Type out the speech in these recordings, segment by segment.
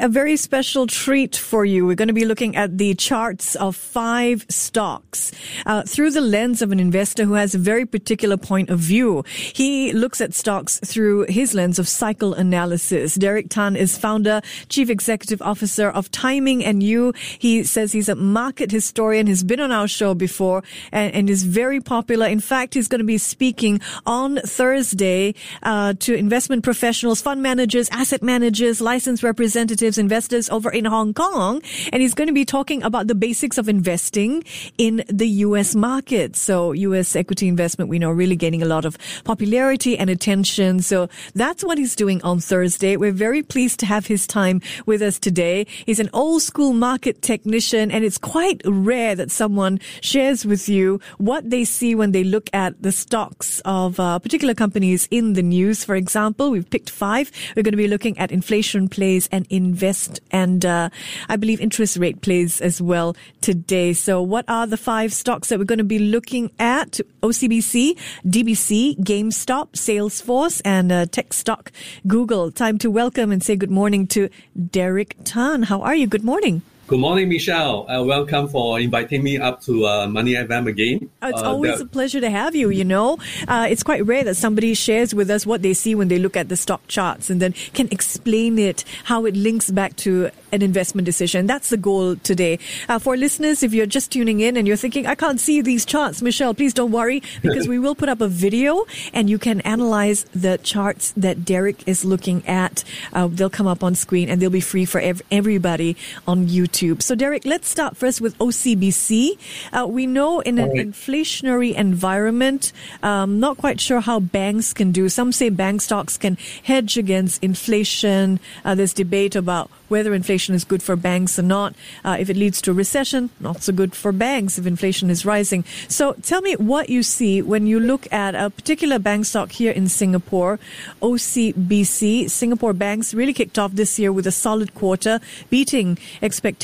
a very special treat for you. We're going to be looking at the charts of five stocks uh, through the lens of an investor who has a very particular point of view. He looks at stocks through his lens of cycle analysis. Derek Tan is founder, chief executive officer of Timing and You. He says he's a market historian, He's been on our show before, and, and is very popular. In fact, he's going to be speaking on Thursday uh, to investment professionals, fund managers, asset managers, licensed representatives investors over in Hong Kong. And he's going to be talking about the basics of investing in the US market. So US equity investment, we know, really gaining a lot of popularity and attention. So that's what he's doing on Thursday. We're very pleased to have his time with us today. He's an old school market technician and it's quite rare that someone shares with you what they see when they look at the stocks of uh, particular companies in the news. For example, we've picked five. We're going to be looking at inflation plays and investment invest and uh, I believe interest rate plays as well today. So what are the five stocks that we're going to be looking at? OCBC, DBC, GameStop, Salesforce, and uh, tech stock Google. Time to welcome and say good morning to Derek Tan. How are you? Good morning. Good morning, Michelle. Uh, welcome for inviting me up to uh, Money FM again. Oh, it's uh, always a pleasure to have you. You know, uh, it's quite rare that somebody shares with us what they see when they look at the stock charts and then can explain it, how it links back to an investment decision. That's the goal today. Uh, for listeners, if you're just tuning in and you're thinking, I can't see these charts, Michelle, please don't worry because we will put up a video and you can analyze the charts that Derek is looking at. Uh, they'll come up on screen and they'll be free for ev- everybody on YouTube. So, Derek, let's start first with OCBC. Uh, we know in an right. inflationary environment, um, not quite sure how banks can do. Some say bank stocks can hedge against inflation. Uh, there's debate about whether inflation is good for banks or not. Uh, if it leads to a recession, not so good for banks if inflation is rising. So tell me what you see when you look at a particular bank stock here in Singapore, OCBC. Singapore banks really kicked off this year with a solid quarter, beating expectations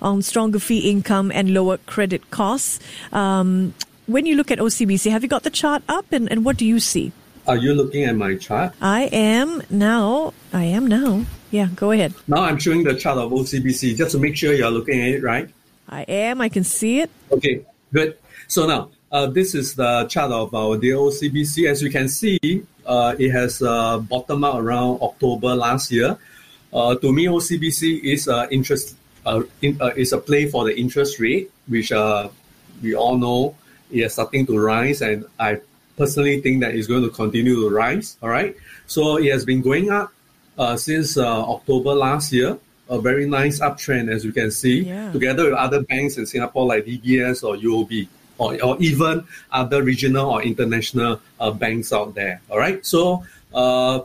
on stronger fee income and lower credit costs. Um, when you look at OCBC, have you got the chart up and, and what do you see? Are you looking at my chart? I am now. I am now. Yeah, go ahead. Now I'm showing the chart of OCBC just to make sure you're looking at it right. I am. I can see it. Okay, good. So now uh, this is the chart of our dear OCBC. As you can see, uh, it has uh, bottomed out around October last year. Uh, to me, OCBC is uh, interest uh, in, uh, is a play for the interest rate, which uh, we all know is starting to rise, and I personally think that it's going to continue to rise. All right, so it has been going up uh, since uh, October last year. A very nice uptrend, as you can see, yeah. together with other banks in Singapore like DBS or UOB, or, or even other regional or international uh, banks out there. All right, so uh,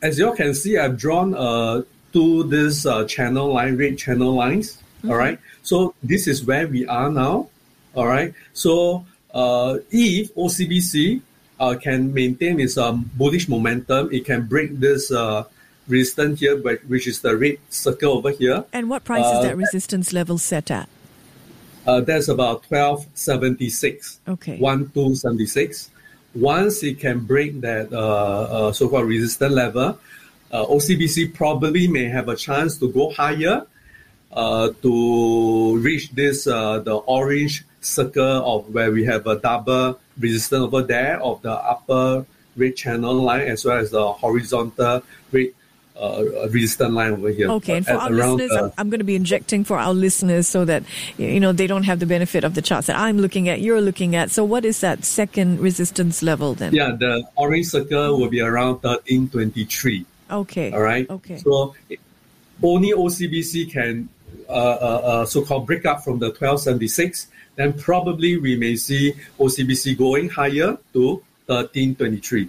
as you all can see, I've drawn uh, two this uh, channel line, red channel lines. Mm-hmm. All right, so this is where we are now. All right, so uh, if OCBC uh, can maintain its um, bullish momentum, it can break this uh, resistance here, but which is the red circle over here. And what price is that resistance level set at? Uh, that's about 1276. Okay. One 1276. Once it can break that uh, uh, so called resistance level, uh, OCBC probably may have a chance to go higher uh, to reach this uh, the orange circle of where we have a double resistance over there of the upper red channel line as well as the horizontal red uh, resistance line over here. Okay, and for our listeners, I'm, I'm, going to be injecting for our listeners so that you know they don't have the benefit of the charts that I'm looking at, you're looking at. So, what is that second resistance level then? Yeah, the orange circle will be around 1323. Okay. All right. Okay. So, only OCBC can uh, uh, uh, so-called break up from the 1276 then probably we may see OCBC going higher to 1323.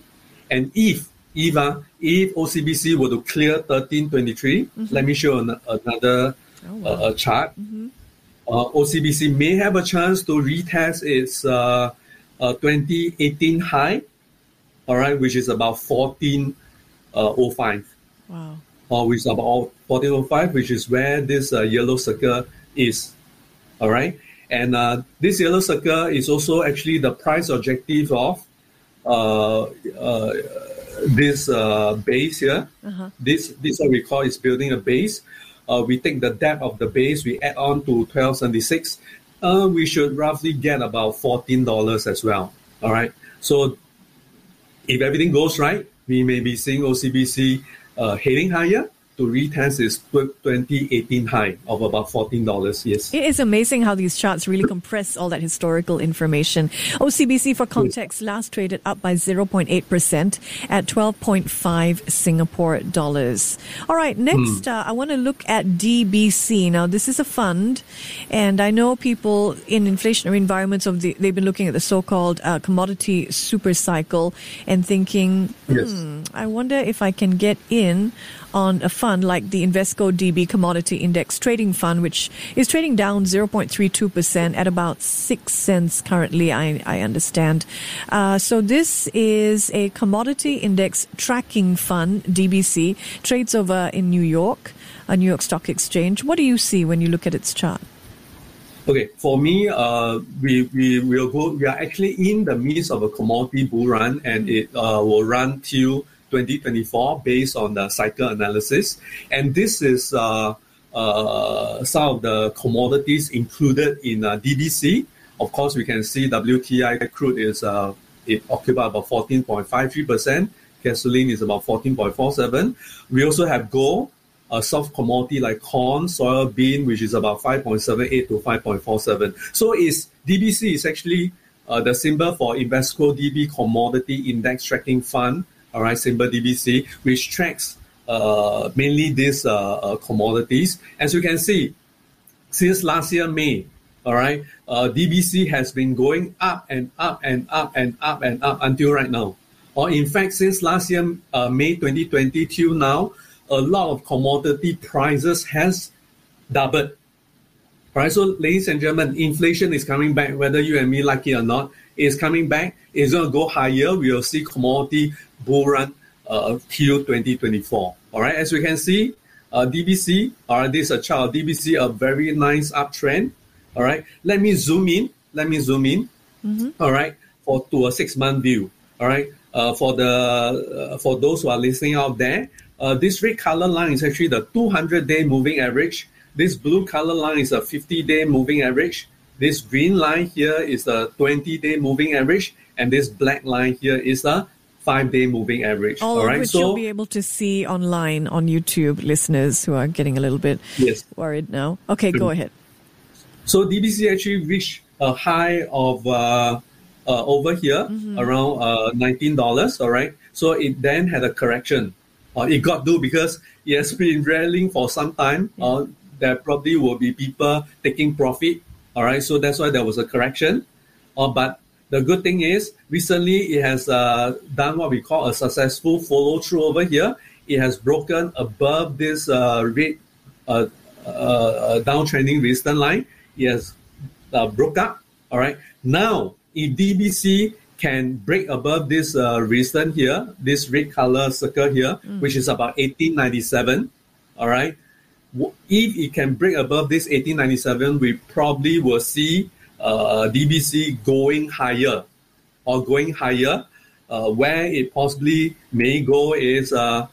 And if uh, if OCBC were to clear 1323, mm-hmm. let me show an, another oh, wow. uh, chart. Mm-hmm. Uh, OCBC may have a chance to retest its uh, uh, 2018 high, all right, which is about 14 uh, 05. Wow. Or which is about 1405, which is where this uh, yellow circle is. All right. And uh, this yellow circle is also actually the price objective of uh, uh, this uh, base here. Uh-huh. This this what we call is building a base. Uh, we take the depth of the base, we add on to 1276. Uh, we should roughly get about $14 as well. All right. So if everything goes right, we may be seeing OCBC uh, heading higher to retest its 2018 high of about $14. Yes. It is amazing how these charts really compress all that historical information. OCBC, for context, last traded up by 0.8% at 12.5 Singapore dollars. All right, next, uh, I want to look at DBC. Now, this is a fund, and I know people in inflationary environments of the, they've been looking at the so-called uh, commodity super cycle and thinking, Yes. hmm, I wonder if I can get in on a fund like the Invesco DB Commodity Index Trading Fund, which is trading down 0.32% at about 6 cents currently, I, I understand. Uh, so this is a commodity index tracking fund, DBC, trades over in New York, a New York Stock Exchange. What do you see when you look at its chart? Okay, for me, uh, we we will go. We are actually in the midst of a commodity bull run, and it uh, will run till 2024 based on the cycle analysis. And this is uh, uh, some of the commodities included in uh, DBC. Of course, we can see WTI crude is uh, it occupy about 14.53 percent. Gasoline is about 14.47. We also have gold a soft commodity like corn, soybean, which is about 5.78 to 5.47. So is DBC is actually uh, the symbol for Invesco DB Commodity Index Tracking Fund, all right, symbol DBC, which tracks uh, mainly these uh, uh, commodities. As you can see, since last year May, all right, uh, DBC has been going up and up and up and up and up until right now. Or in fact, since last year uh, May 2020 till now, a lot of commodity prices has doubled. All right, so ladies and gentlemen, inflation is coming back, whether you and me like it or not, it's coming back. It's going to go higher. We will see commodity bull run uh, till 2024. All right, as we can see, uh, DBC, all right, this is a chart. DBC, a very nice uptrend. All right, let me zoom in. Let me zoom in. All right, for to a six month view. All right, uh, for the uh, for those who are listening out there, uh, this red color line is actually the 200 day moving average. This blue color line is a 50 day moving average. This green line here is the 20 day moving average, and this black line here is the five day moving average. All, All of right, which so you'll be able to see online on YouTube, listeners who are getting a little bit yes. worried now. Okay, go ahead. So DBC actually reached a high of uh, uh, over here around uh, nineteen dollars. All right. So it then had a correction. Uh, it got due because it has been rallying for some time. Uh, there probably will be people taking profit. All right. So that's why there was a correction. Uh, but the good thing is recently it has uh, done what we call a successful follow through over here. It has broken above this uh, rate uh, uh, uh, downtrending resistance line. It has uh, broke up. All right. Now, if DBC can break above this uh, resistance here, this red color circle here, which is about 1897. All right. If it can break above this 1897, we probably will see uh, DBC going higher or going higher. Uh, where it possibly may go is uh,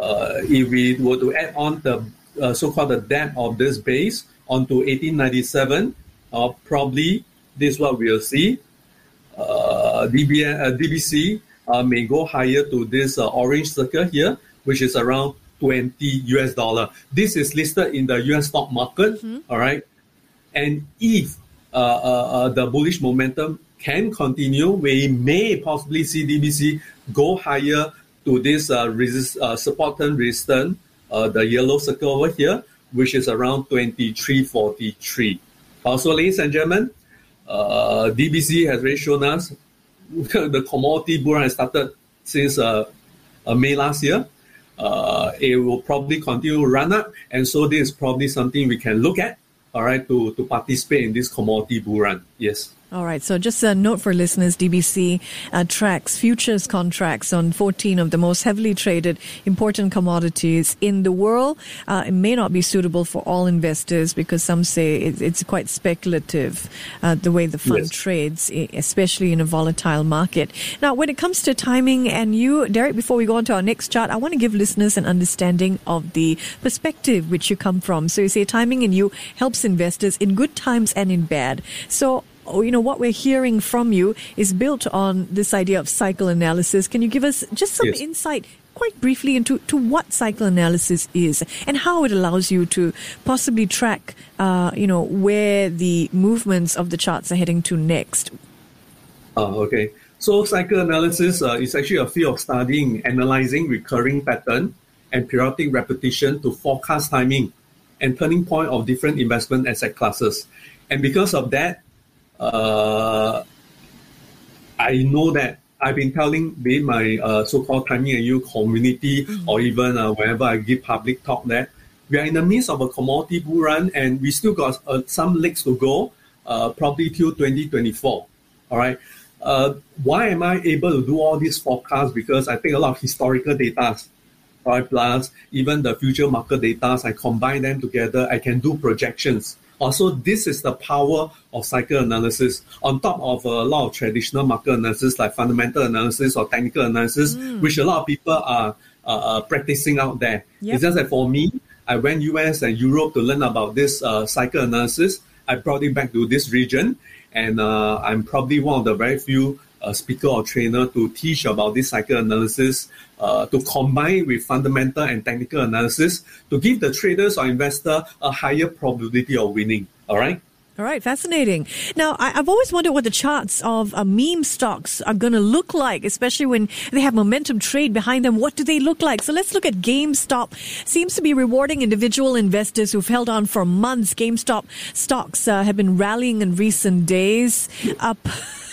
uh, if we were to add on the uh, so-called the depth of this base onto 1897, uh, probably this is what we'll see. DB, DBC may go higher to this orange circle here, which is around 20 US dollar. This is listed in the US stock market. all right. And if uh, uh, uh, the bullish momentum can continue, we may possibly see DBC go higher to this uh, resist, uh, support and resistance, uh, the yellow circle over here, which is around 2343. Also, ladies and gentlemen, uh, DBC has already shown us the commodity bull run has started since May last year. Uh, it will probably continue to run up, and so this is probably something we can look at, all right, to, to participate in this commodity bull run. Yes. All right. So just a note for listeners, DBC uh, tracks futures contracts on 14 of the most heavily traded important commodities in the world. Uh, it may not be suitable for all investors because some say it, it's quite speculative, uh, the way the fund yes. trades, especially in a volatile market. Now, when it comes to timing and you, Derek, before we go on to our next chart, I want to give listeners an understanding of the perspective which you come from. So you say timing and you helps investors in good times and in bad. So you know, what we're hearing from you is built on this idea of cycle analysis. Can you give us just some yes. insight quite briefly into to what cycle analysis is and how it allows you to possibly track, uh, you know, where the movements of the charts are heading to next? Oh, okay. So cycle analysis uh, is actually a field of studying, analyzing recurring pattern and periodic repetition to forecast timing and turning point of different investment asset classes. And because of that, uh, I know that I've been telling be my uh, so-called timing and you community mm-hmm. or even uh, wherever I give public talk that we are in the midst of a commodity bull run and we still got uh, some legs to go, uh, probably till 2024. All right. Uh, why am I able to do all these forecasts? Because I think a lot of historical data, right, plus even the future market data, I combine them together. I can do projections. Also, this is the power of cycle analysis on top of a lot of traditional market analysis like fundamental analysis or technical analysis, mm. which a lot of people are uh, practicing out there. Yep. It's just that for me, I went US and Europe to learn about this uh, cycle analysis. I brought it back to this region, and uh, I'm probably one of the very few a speaker or trainer to teach about this cycle analysis, uh, to combine with fundamental and technical analysis to give the traders or investor a higher probability of winning. All right. All right, fascinating. Now, I, have always wondered what the charts of uh, meme stocks are going to look like, especially when they have momentum trade behind them. What do they look like? So let's look at GameStop. Seems to be rewarding individual investors who've held on for months. GameStop stocks uh, have been rallying in recent days, up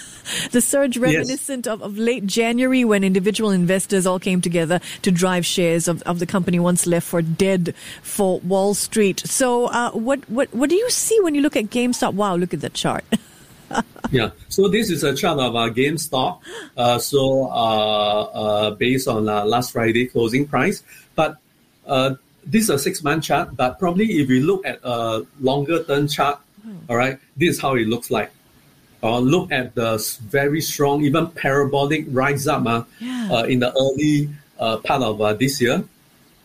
the surge reminiscent yes. of, of late January when individual investors all came together to drive shares of, of the company once left for dead for Wall Street. So, uh, what, what, what do you see when you look at GameStop? Wow, look at that chart. yeah, so this is a chart of our GameStop. Uh, so, uh, uh, based on uh, last Friday closing price. But uh, this is a six month chart, but probably if we look at a longer term chart, all right, this is how it looks like uh, look at the very strong, even parabolic rise up uh, yeah. uh, in the early uh, part of uh, this year.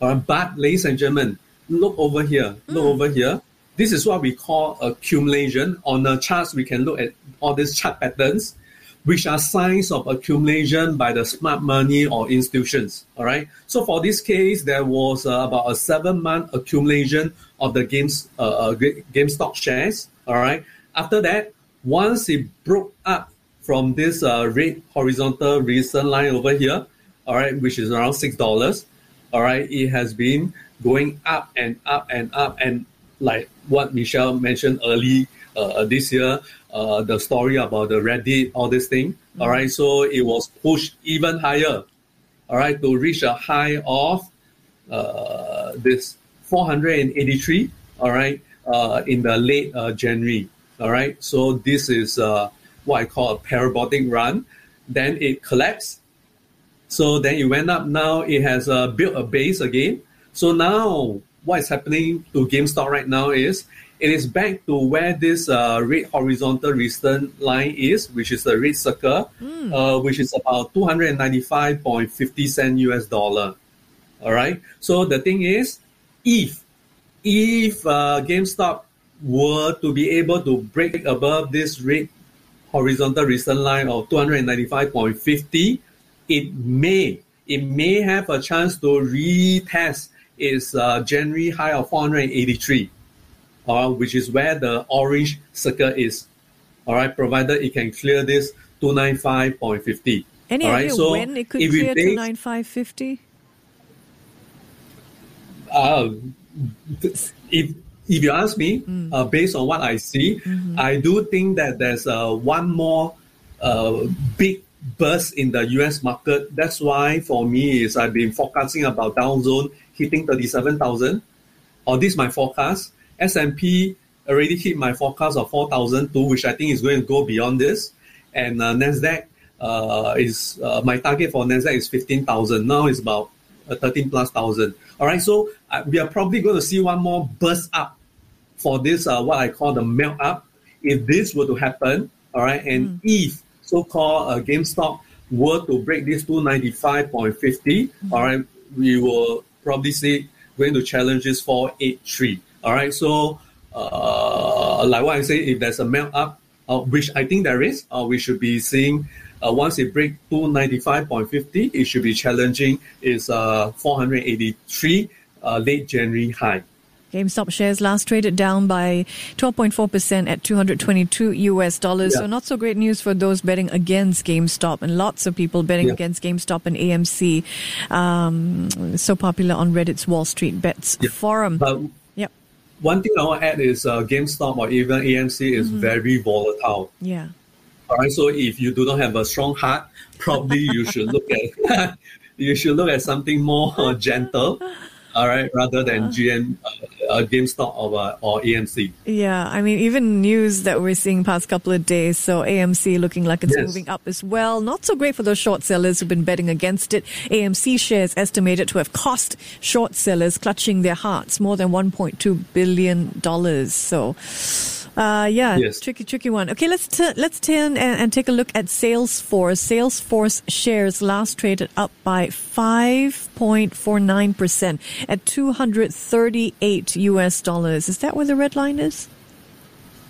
Uh, but, ladies and gentlemen, look over here. Look mm. over here. This is what we call accumulation. On the charts, we can look at all these chart patterns, which are signs of accumulation by the smart money or institutions. All right. So for this case, there was uh, about a seven-month accumulation of the games uh, GameStop shares. All right. After that, once it broke up from this uh, red horizontal resistance line over here, all right, which is around six dollars, all right, it has been going up and up and up and like what Michelle mentioned early uh, this year, uh, the story about the Reddit, all this thing, mm-hmm. all right, so it was pushed even higher, all right, to reach a high of uh, this 483, all right, uh, in the late uh, January. All right. So this is uh, what I call a parabolic run. Then it collapsed. So then it went up. Now it has uh, built a base again. So now what is happening to GameStop right now is it is back to where this uh, red horizontal resistance line is, which is the red circle, mm. uh, which is about 295.50 cent US dollar. All right. So the thing is, if if uh, GameStop were to be able to break above this rate horizontal resistance line of 295.50, it may it may have a chance to retest its uh, January high of 483, uh, which is where the orange circle is. All right, provided it can clear this 295.50. Any all idea so when it could clear 295.50? Uh, if if you ask me, mm. uh, based on what I see, mm-hmm. I do think that there's uh, one more uh, big burst in the U.S. market. That's why for me is I've been forecasting about Dow Jones hitting thirty-seven thousand. Or this is my forecast. S&P already hit my forecast of 4,002, which I think is going to go beyond this. And uh, Nasdaq uh, is uh, my target for Nasdaq is 15,000. Now it's about uh, 13 plus thousand. All right, so uh, we are probably going to see one more burst up for this uh, what I call the melt up. If this were to happen, all right, and mm. if so-called uh, GameStop were to break this 295.50, mm. all right, we will probably see going to challenge this 483. All right, so uh, like what I say, if there's a melt up, uh, which I think there is, uh, we should be seeing uh, once it breaks 295.50, it should be challenging is uh, 483 uh, late January high. GameStop shares last traded down by 12.4% at 222 US dollars. Yeah. So not so great news for those betting against GameStop and lots of people betting yeah. against GameStop and AMC. Um, so popular on Reddit's Wall Street Bets yeah. forum. Yep. One thing I want to add is uh, GameStop or even AMC is mm-hmm. very volatile. Yeah. All right. So if you do not have a strong heart, probably you should look at you should look at something more uh, gentle all right, rather than GM, uh, uh, GameStop or, uh, or AMC. Yeah, I mean, even news that we're seeing past couple of days. So AMC looking like it's yes. moving up as well. Not so great for those short sellers who've been betting against it. AMC shares estimated to have cost short sellers clutching their hearts more than 1.2 billion dollars. So. Uh, yeah, yes. tricky, tricky one. Okay, let's t- let's turn and, and, take a look at Salesforce. Salesforce shares last traded up by 5.49 percent at 238 US dollars. Is that where the red line is?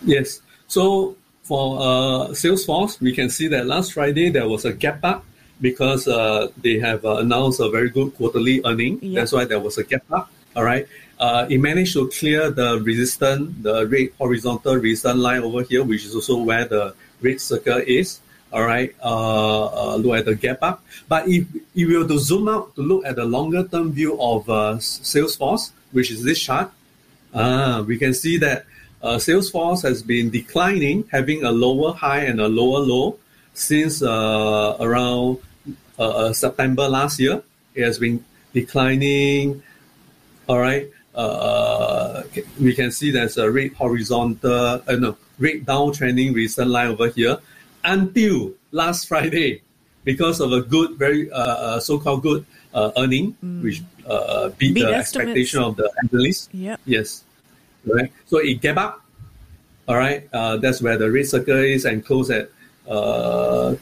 Yes. So for uh, Salesforce, we can see that last Friday there was a gap up because uh, they have uh, announced a very good quarterly earning. Yep. That's why there was a gap up. All right uh, it managed to clear the resistance, the red horizontal resistance line over here, which is also where the red circle is. All right, uh, uh, look at the gap up. But if, if we were to zoom out to look at the longer term view of uh, Salesforce, which is this chart, uh, we can see that uh, Salesforce has been declining, having a lower high and a lower low since uh, around uh September last year. It has been declining. All right, uh, we can see there's a red horizontal, uh, no, red downtrending recent line over here until last Friday because of a good, very uh, uh so-called good uh, earning, mm. which uh, beat, beat the estimates. expectation of the analysts. Yep. Yes. Right. So it gave up. All right. Uh, that's where the red circle is and close at uh,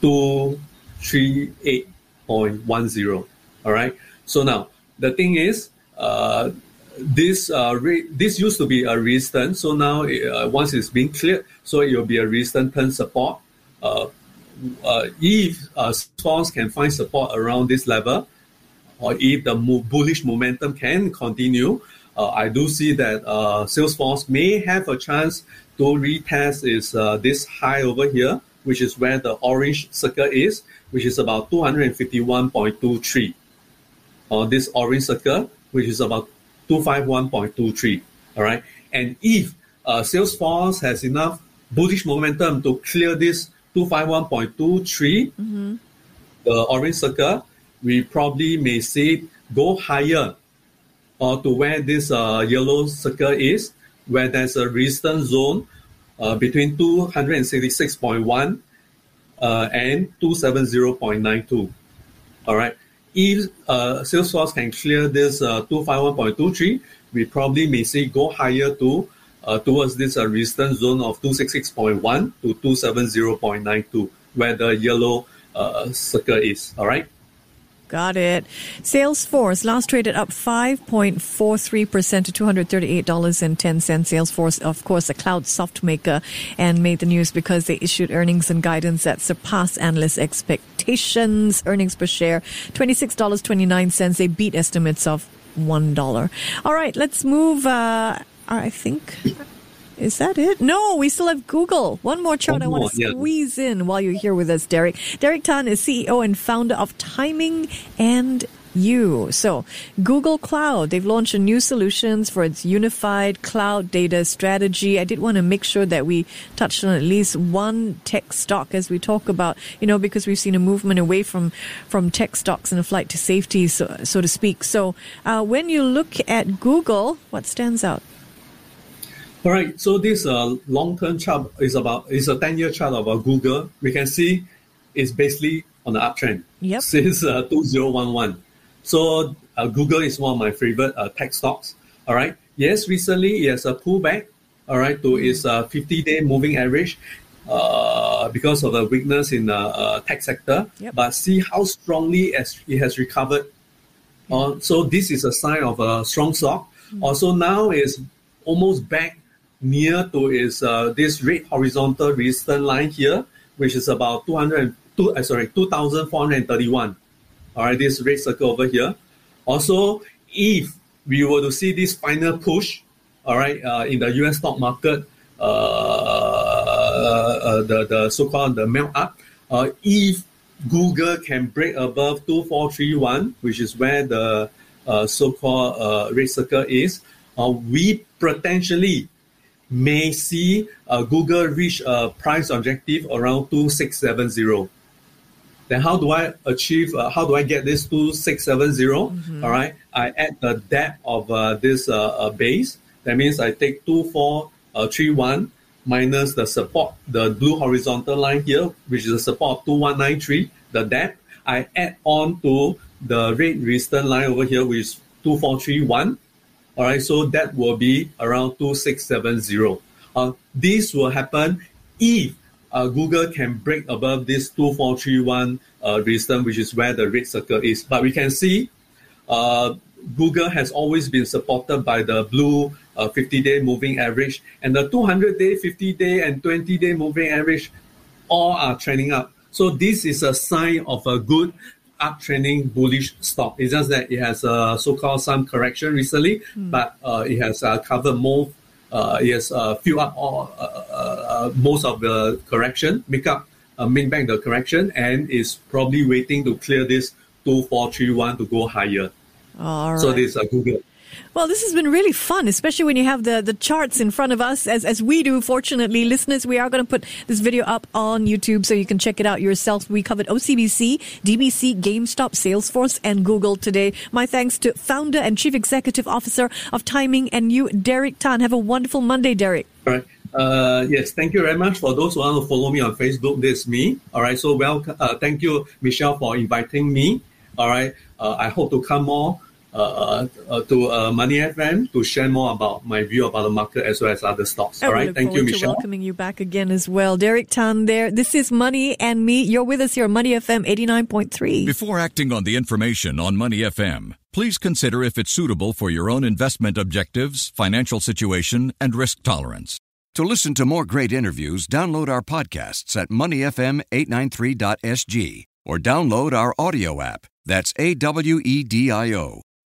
238.10. All right. So now the thing is, uh, this uh, re- this used to be a resistance, so now uh, once it's been cleared, so it will be a resistance turn support. Uh, uh, if uh, stocks can find support around this level, or if the mo- bullish momentum can continue, uh, I do see that Salesforce may have a chance to retest is this high over here, which is where the orange circle is, which is about 251.23. Or this orange circle, which is about 251.23. All right. And if uh, Salesforce has enough bullish momentum to clear this 251.23, mm-hmm. the orange circle, we probably may see it go higher or to where this uh, yellow circle is, where there's a resistance zone uh, between 266.1 uh, and 270.92. All right if uh, Salesforce can clear this uh, 251.23, we probably may see go higher to uh, towards this uh, resistance zone of 266.1 to 270.92, where the yellow uh, circle is. All right. Got it. Salesforce last traded up 5.43% to $238.10. Salesforce, of course, a cloud soft maker and made the news because they issued earnings and guidance that surpassed analyst expectations. Earnings per share, $26.29. They beat estimates of $1. All right, let's move. Uh, I think is that it? No, we still have Google. One more chart One I want to squeeze in while you're here with us, Derek. Derek Tan is CEO and founder of Timing and you. So, Google Cloud, they've launched a new solutions for its unified cloud data strategy. I did want to make sure that we touched on at least one tech stock as we talk about, you know, because we've seen a movement away from, from tech stocks and a flight to safety, so, so to speak. So, uh, when you look at Google, what stands out? All right, so this uh, long-term chart is about is a 10-year chart of uh, Google. We can see it's basically on the uptrend Yep. since uh, 2011. So uh, Google is one of my favorite uh, tech stocks. All right. Yes, recently it has a pullback. All right, to its uh, 50-day moving average uh, because of the weakness in the uh, tech sector. Yep. But see how strongly as it has recovered. Uh, so this is a sign of a strong stock. Also now is almost back near to its uh, this red horizontal resistance line here, which is about 200, two, uh, sorry, 2,431. All right, this red circle over here. Also, if we were to see this final push, all right, uh, in the U.S. stock market, uh, uh, the the so-called the melt up, uh, if Google can break above 2431, which is where the uh, so-called uh, red circle is, uh, we potentially may see uh, Google reach a price objective around 2670. Then how do I achieve, uh, how do I get this 2670? All right, I add the depth of uh, this uh, uh, base. That means I take 2431 minus the support, the blue horizontal line here, which is the support of 2193, the depth. I add on to the red resistance line over here, which is 2431. All right, so that will be around 2670. Uh, this will happen if uh, Google can break above this 2431 uh, resistance, which is where the red circle is. But we can see uh, Google has always been supported by the blue 50-day moving average, and the 200-day, 50-day, and 20-day moving average all are trending up. So this is a sign of a good uptrending bullish stock. It's just that it has a so-called some correction recently, but uh, it has uh, covered more. Uh, it has uh, filled up all uh, uh, uh, most of the correction, make up, uh, make back the correction, and is probably waiting to clear this two four three one to go higher. All right. So this is a Google. Well, this has been really fun, especially when you have the, the charts in front of us, as, as we do. Fortunately, listeners, we are going to put this video up on YouTube so you can check it out yourself. We covered OCBC, DBC, GameStop, Salesforce, and Google today. My thanks to founder and chief executive officer of Timing and you, Derek Tan. Have a wonderful Monday, Derek. All right. Uh, yes, thank you very much for those who want to follow me on Facebook. This is me. All right. So welcome. Uh, thank you, Michelle, for inviting me. All right. Uh, I hope to come more uh, uh, to uh, Money FM to share more about my view about the market as well as other stocks. I All will right. look Thank you, forward to Michelle. welcoming you back again as well. Derek Tan there. This is Money and Me. You're with us here on Money FM 89.3. Before acting on the information on Money FM, please consider if it's suitable for your own investment objectives, financial situation, and risk tolerance. To listen to more great interviews, download our podcasts at moneyfm893.sg or download our audio app. That's A W E D I O.